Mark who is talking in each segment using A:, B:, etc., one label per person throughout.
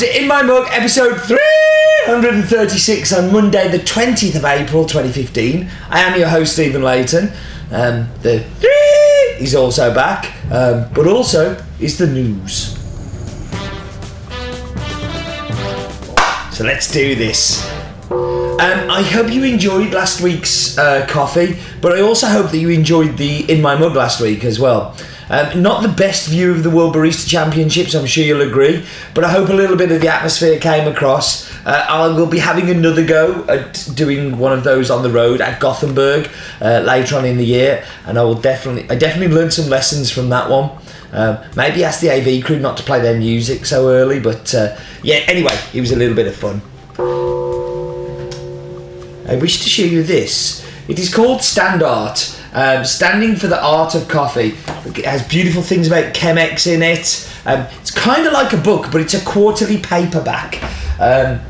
A: to In My Mug, episode 336 on Monday, the 20th of April 2015. I am your host, Stephen Leighton. Um, the three is also back, um, but also is the news. So let's do this. Um, I hope you enjoyed last week's uh, coffee, but I also hope that you enjoyed the In My Mug last week as well. Um, not the best view of the World Barista Championships, I'm sure you'll agree, but I hope a little bit of the atmosphere came across. Uh, I will be having another go at doing one of those on the road at Gothenburg uh, later on in the year, and I will definitely, I definitely learned some lessons from that one. Um, maybe ask the AV crew not to play their music so early, but uh, yeah, anyway, it was a little bit of fun. I wish to show you this. It is called Standart, um, standing for the art of coffee. It has beautiful things about Chemex in it. Um, it's kind of like a book, but it's a quarterly paperback. Um,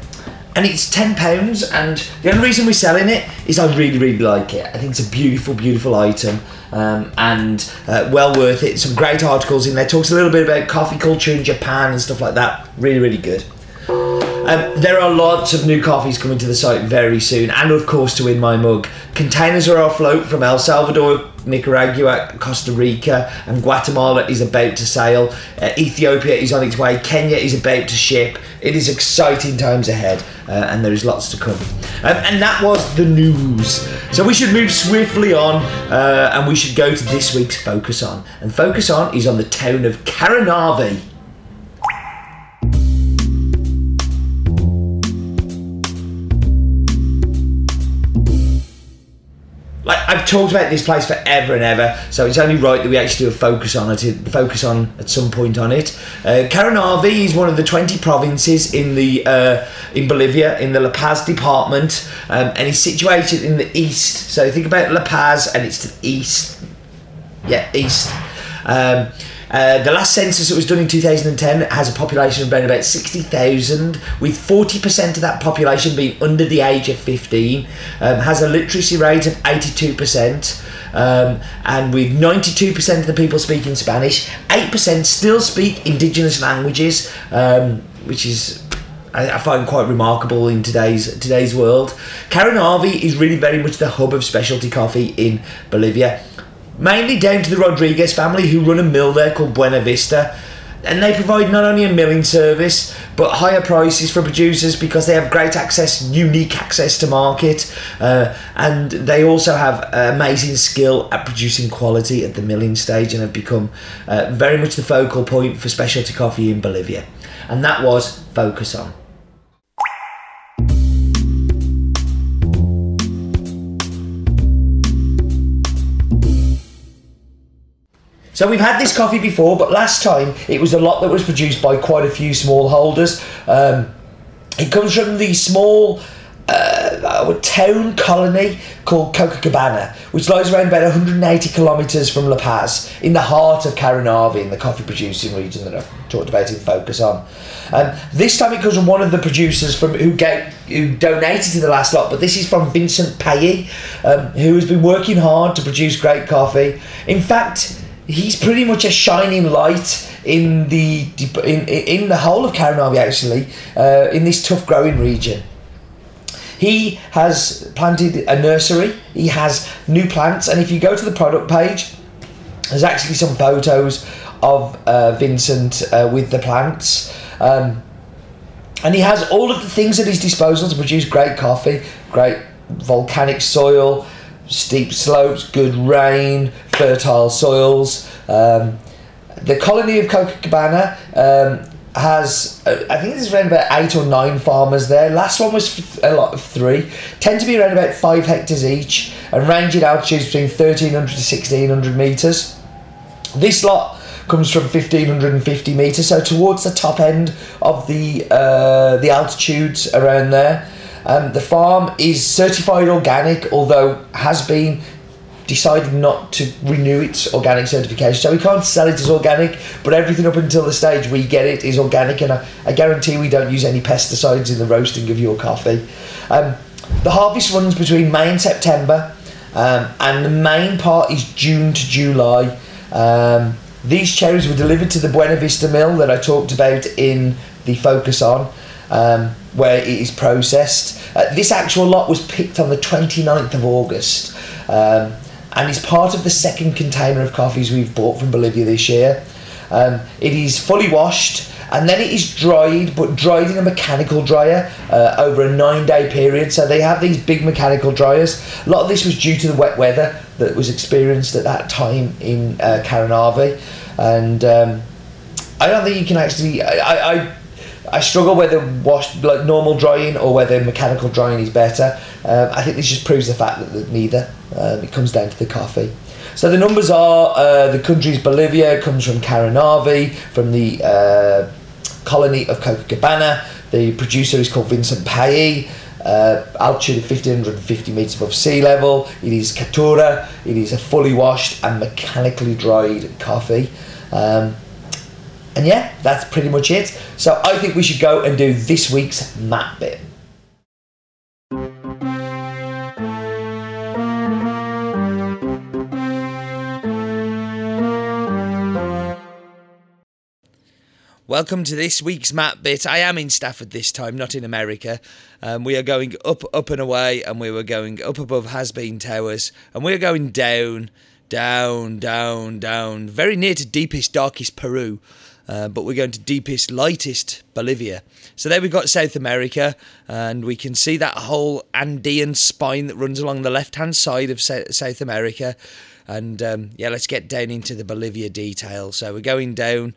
A: and it's ten pounds. And the only reason we're selling it is I really, really like it. I think it's a beautiful, beautiful item, um, and uh, well worth it. Some great articles in there. Talks a little bit about coffee culture in Japan and stuff like that. Really, really good. Um, there are lots of new coffees coming to the site very soon, and of course to win My Mug. Containers are afloat from El Salvador, Nicaragua, Costa Rica, and Guatemala is about to sail. Uh, Ethiopia is on its way. Kenya is about to ship. It is exciting times ahead, uh, and there is lots to come. Um, and that was the news. So we should move swiftly on, uh, and we should go to this week's Focus On. And Focus On is on the town of Caranavi. Like I've talked about this place forever and ever, so it's only right that we actually do a focus on it. Focus on at some point on it. Uh, Caranavi is one of the twenty provinces in the uh, in Bolivia in the La Paz department, um, and it's situated in the east. So think about La Paz, and it's to the east. Yeah, east. Um, uh, the last census that was done in 2010 has a population of around about 60,000, with 40% of that population being under the age of 15, um, has a literacy rate of 82%, um, and with 92% of the people speaking Spanish, 8% still speak indigenous languages, um, which is I, find quite remarkable in today's today's world. Caranavi is really very much the hub of specialty coffee in Bolivia mainly down to the Rodriguez family who run a mill there called Buena Vista. And they provide not only a milling service but higher prices for producers because they have great access, unique access to market, uh, and they also have amazing skill at producing quality at the milling stage and have become uh, very much the focal point for specialty coffee in Bolivia. And that was Focus On. So we've had this coffee before, but last time it was a lot that was produced by quite a few small holders. Um, it comes from the small uh, town colony called Copacabana, which lies around about 180 kilometres from La Paz, in the heart of Caranavi, in the coffee producing region that I've talked about in Focus on. Um, this time it comes from one of the producers from who, who donated to the last lot, but this is from Vincent Paye, um, who has been working hard to produce great coffee. In fact, he's pretty much a shining light in the in, in the whole of Caranavi actually uh, in this tough growing region. He has planted a nursery. He has new plants, and if you go to the product page, there's actually some photos of uh, Vincent uh, with the plants. Um, and he has all of the things at his disposal to produce great coffee, great volcanic soil, steep slopes, good rain, fertile soils. Um, the colony of Copacabana um, has, uh, I think there's around about eight or nine farmers there. Last one was a lot of three. Tend to be around about five hectares each and range in altitudes between 1300 to 1600 metres. This lot comes from 1550 metres, so towards the top end of the uh, the altitudes around there. Um, the farm is certified organic, although has been decided not to renew its organic certification. So we can't sell it as organic, but everything up until the stage we get it is organic, and I, I guarantee we don't use any pesticides in the roasting of your coffee. Um, the harvest runs between May and September, um, and the main part is June to July. Um, these cherries were delivered to the Buena Vista mill that I talked about in the focus on. Um, where it is processed. Uh, this actual lot was picked on the 29th of August um, and is part of the second container of coffees we've bought from Bolivia this year. Um, it is fully washed and then it is dried, but dried in a mechanical dryer uh, over a nine day period. So they have these big mechanical dryers. A lot of this was due to the wet weather that was experienced at that time in uh, Caranavi. And um, I don't think you can actually. I, I I struggle whether wash like normal drying or whether mechanical drying is better. Um, I think this just proves the fact that, neither. Um, it comes down to the coffee. So the numbers are uh, the country's Bolivia comes from Caranavi, from the uh, colony of Copacabana. The producer is called Vincent Paye. Uh, altitude of 1550 metres above sea level. It is Caturra. It is a fully washed and mechanically dried coffee. Um, and yeah, that's pretty much it. So I think we should go and do this week's map bit. Welcome to this week's map bit. I am in Stafford this time, not in America. Um, we are going up, up and away, and we were going up above Has Bean Towers, and we are going down, down, down, down, very near to deepest, darkest Peru. Uh, but we're going to deepest, lightest Bolivia. So there we've got South America, and we can see that whole Andean spine that runs along the left hand side of South America. And um, yeah, let's get down into the Bolivia detail. So we're going down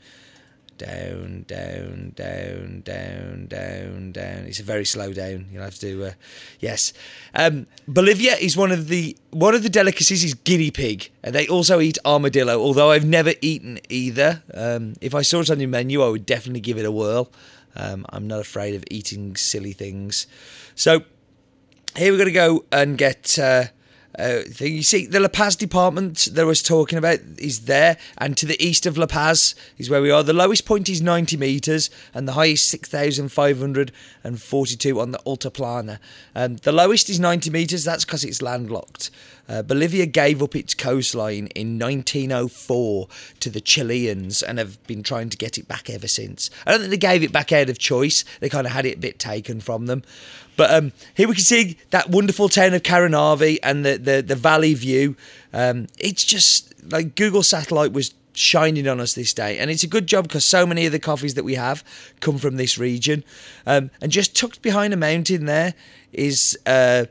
A: down, down, down, down, down, down. It's a very slow down. You'll have to, uh, yes. Um, Bolivia is one of the one of the delicacies is guinea pig, and they also eat armadillo. Although I've never eaten either. Um, if I saw it on your menu, I would definitely give it a whirl. Um, I'm not afraid of eating silly things. So here we're going to go and get. Uh, uh, you see, the La Paz department that I was talking about is there, and to the east of La Paz is where we are. The lowest point is 90 metres, and the highest 6,542 on the Altiplano. Um, the lowest is 90 metres, that's because it's landlocked. Uh, Bolivia gave up its coastline in 1904 to the Chileans and have been trying to get it back ever since. I don't think they gave it back out of choice, they kind of had it a bit taken from them. But um, here we can see that wonderful town of Caranavi and the, the, the valley view. Um, it's just like Google Satellite was shining on us this day. And it's a good job because so many of the coffees that we have come from this region. Um, and just tucked behind a mountain there is. Uh,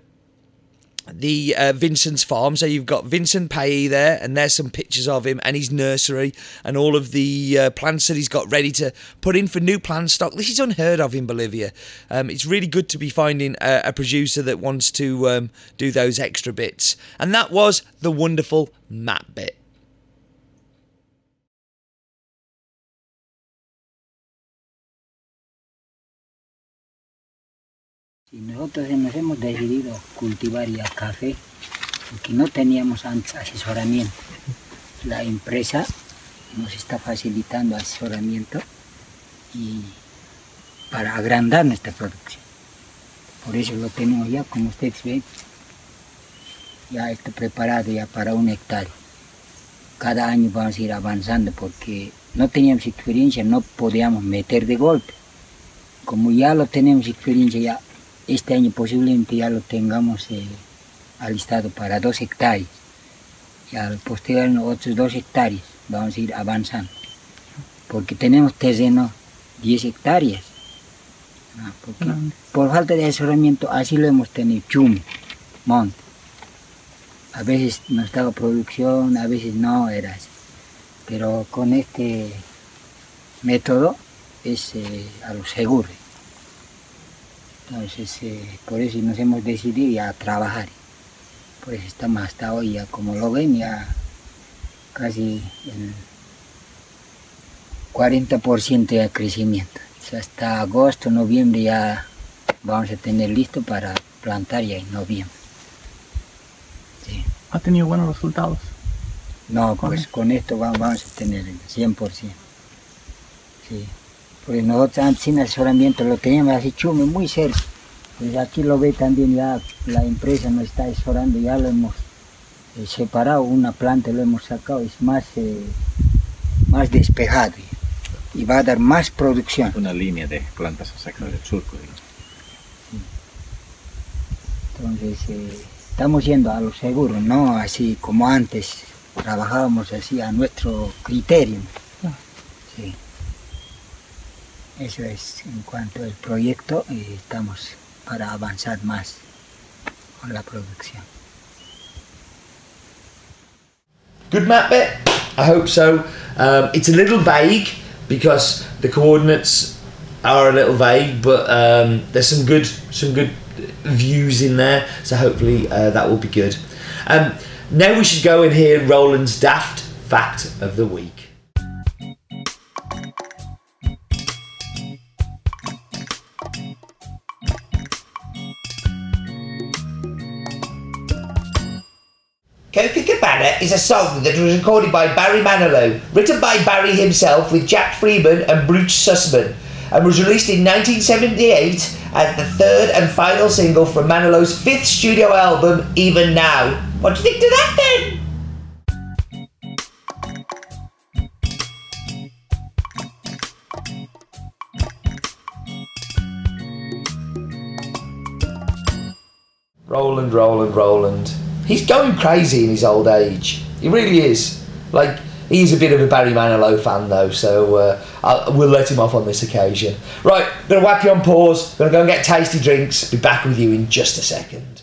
A: the uh, Vincent's farm. So you've got Vincent Paye there, and there's some pictures of him and his nursery and all of the uh, plants that he's got ready to put in for new plant stock. This is unheard of in Bolivia. Um, it's really good to be finding a, a producer that wants to um, do those extra bits. And that was the wonderful map bit.
B: Y nosotros nos hemos decidido cultivar ya café porque no teníamos asesoramiento. La empresa nos está facilitando asesoramiento y para agrandar nuestra producción. Por eso lo tenemos ya, como ustedes ven, ya está preparado ya para un hectárea. Cada año vamos a ir avanzando porque no teníamos experiencia, no podíamos meter de golpe. Como ya lo tenemos experiencia, ya este año posiblemente ya lo tengamos eh, alistado para dos hectáreas. Y al posterior otros dos hectáreas vamos a ir avanzando. Porque tenemos terreno 10 hectáreas. Ah, por falta de asesoramiento así lo hemos tenido, chum, monte. A veces no estaba producción, a veces no, era así. Pero con este método es eh, a lo seguro. Entonces, eh, por eso nos hemos decidido a trabajar. Por eso estamos hasta hoy, ya como lo ven, ya casi el 40% de crecimiento. hasta agosto, noviembre ya vamos a tener listo para plantar ya en noviembre.
C: ¿Ha tenido buenos resultados?
B: No, pues con esto vamos a tener el 100%. Sí. Porque nosotros antes sin asesoramiento lo teníamos así chume, muy cerca. Pues aquí lo ve también ya la empresa nos está asesorando, ya lo hemos eh, separado, una planta lo hemos sacado, es más, eh, más despejado. y va a dar más producción.
C: Una línea de plantas a sacar del surco. digamos.
B: Entonces, eh, estamos yendo a lo seguro, no así como antes, trabajábamos así a nuestro criterio. Sí. Eso es en cuanto al proyecto, eh, estamos para avanzar más con la producción.
A: Good map bit? I hope so. Um, it's a little vague because the coordinates are a little vague, but um, there's some good some good views in there. So hopefully uh, that will be good. Um, now we should go and hear Roland's daft fact of the week. Copacabana is a song that was recorded by Barry Manilow, written by Barry himself with Jack Feldman and Bruce Sussman, and was released in 1978 as the third and final single from Manilow's fifth studio album, Even Now. What do you think to that then? Roland, Roland, Roland. He's going crazy in his old age. He really is. Like, he's a bit of a Barry Manilow fan, though, so uh, I'll, we'll let him off on this occasion. Right, gonna whap you on pause, gonna go and get tasty drinks. Be back with you in just a second.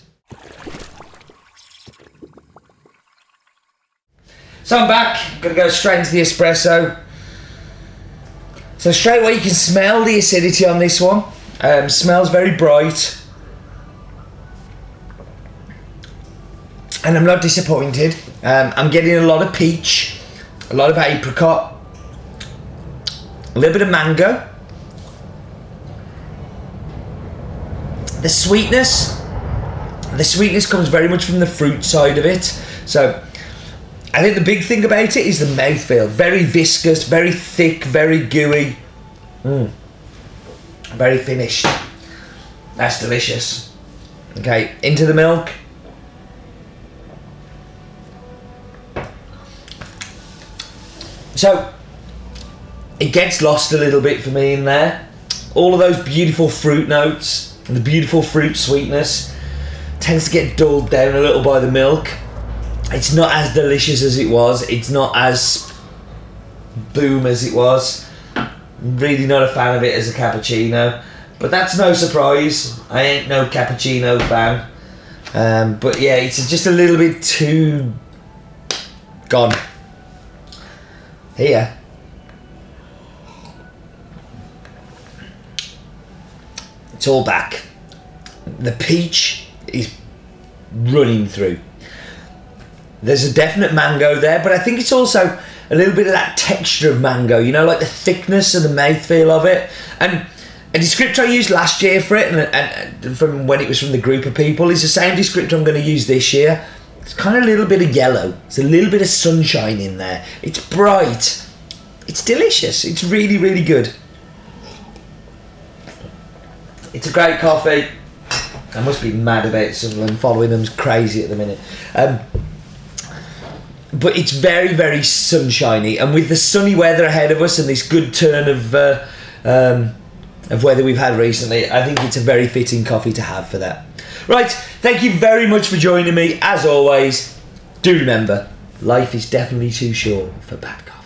A: So I'm back, gonna go straight into the espresso. So straight away you can smell the acidity on this one. Um, smells very bright. And I'm not disappointed. Um, I'm getting a lot of peach, a lot of apricot, a little bit of mango. The sweetness, the sweetness comes very much from the fruit side of it. So I think the big thing about it is the mouthfeel. Very viscous, very thick, very gooey. Mm. Very finished. That's delicious. Okay, into the milk. So it gets lost a little bit for me in there. All of those beautiful fruit notes and the beautiful fruit sweetness tends to get dulled down a little by the milk. It's not as delicious as it was. It's not as boom as it was. I'm Really not a fan of it as a cappuccino, but that's no surprise. I ain't no cappuccino fan. Um, but yeah, it's just a little bit too gone here. It's all back. The peach is running through. There's a definite mango there, but I think it's also a little bit of that texture of mango, you know, like the thickness and the mouthfeel of it. And a descriptor I used last year for it, and, and, and from when it was from the group of people, is the same descriptor I'm going to use this year. It's kind of a little bit of yellow. It's a little bit of sunshine in there. It's bright. It's delicious. It's really, really good. It's a great coffee. I must be mad about Sunderland following them's crazy at the minute. Um, but it's very, very sunshiny, and with the sunny weather ahead of us and this good turn of uh, um, of weather we've had recently, I think it's a very fitting coffee to have for that. Right, thank you very much for joining me. As always, do remember, life is definitely too short for bad coffee.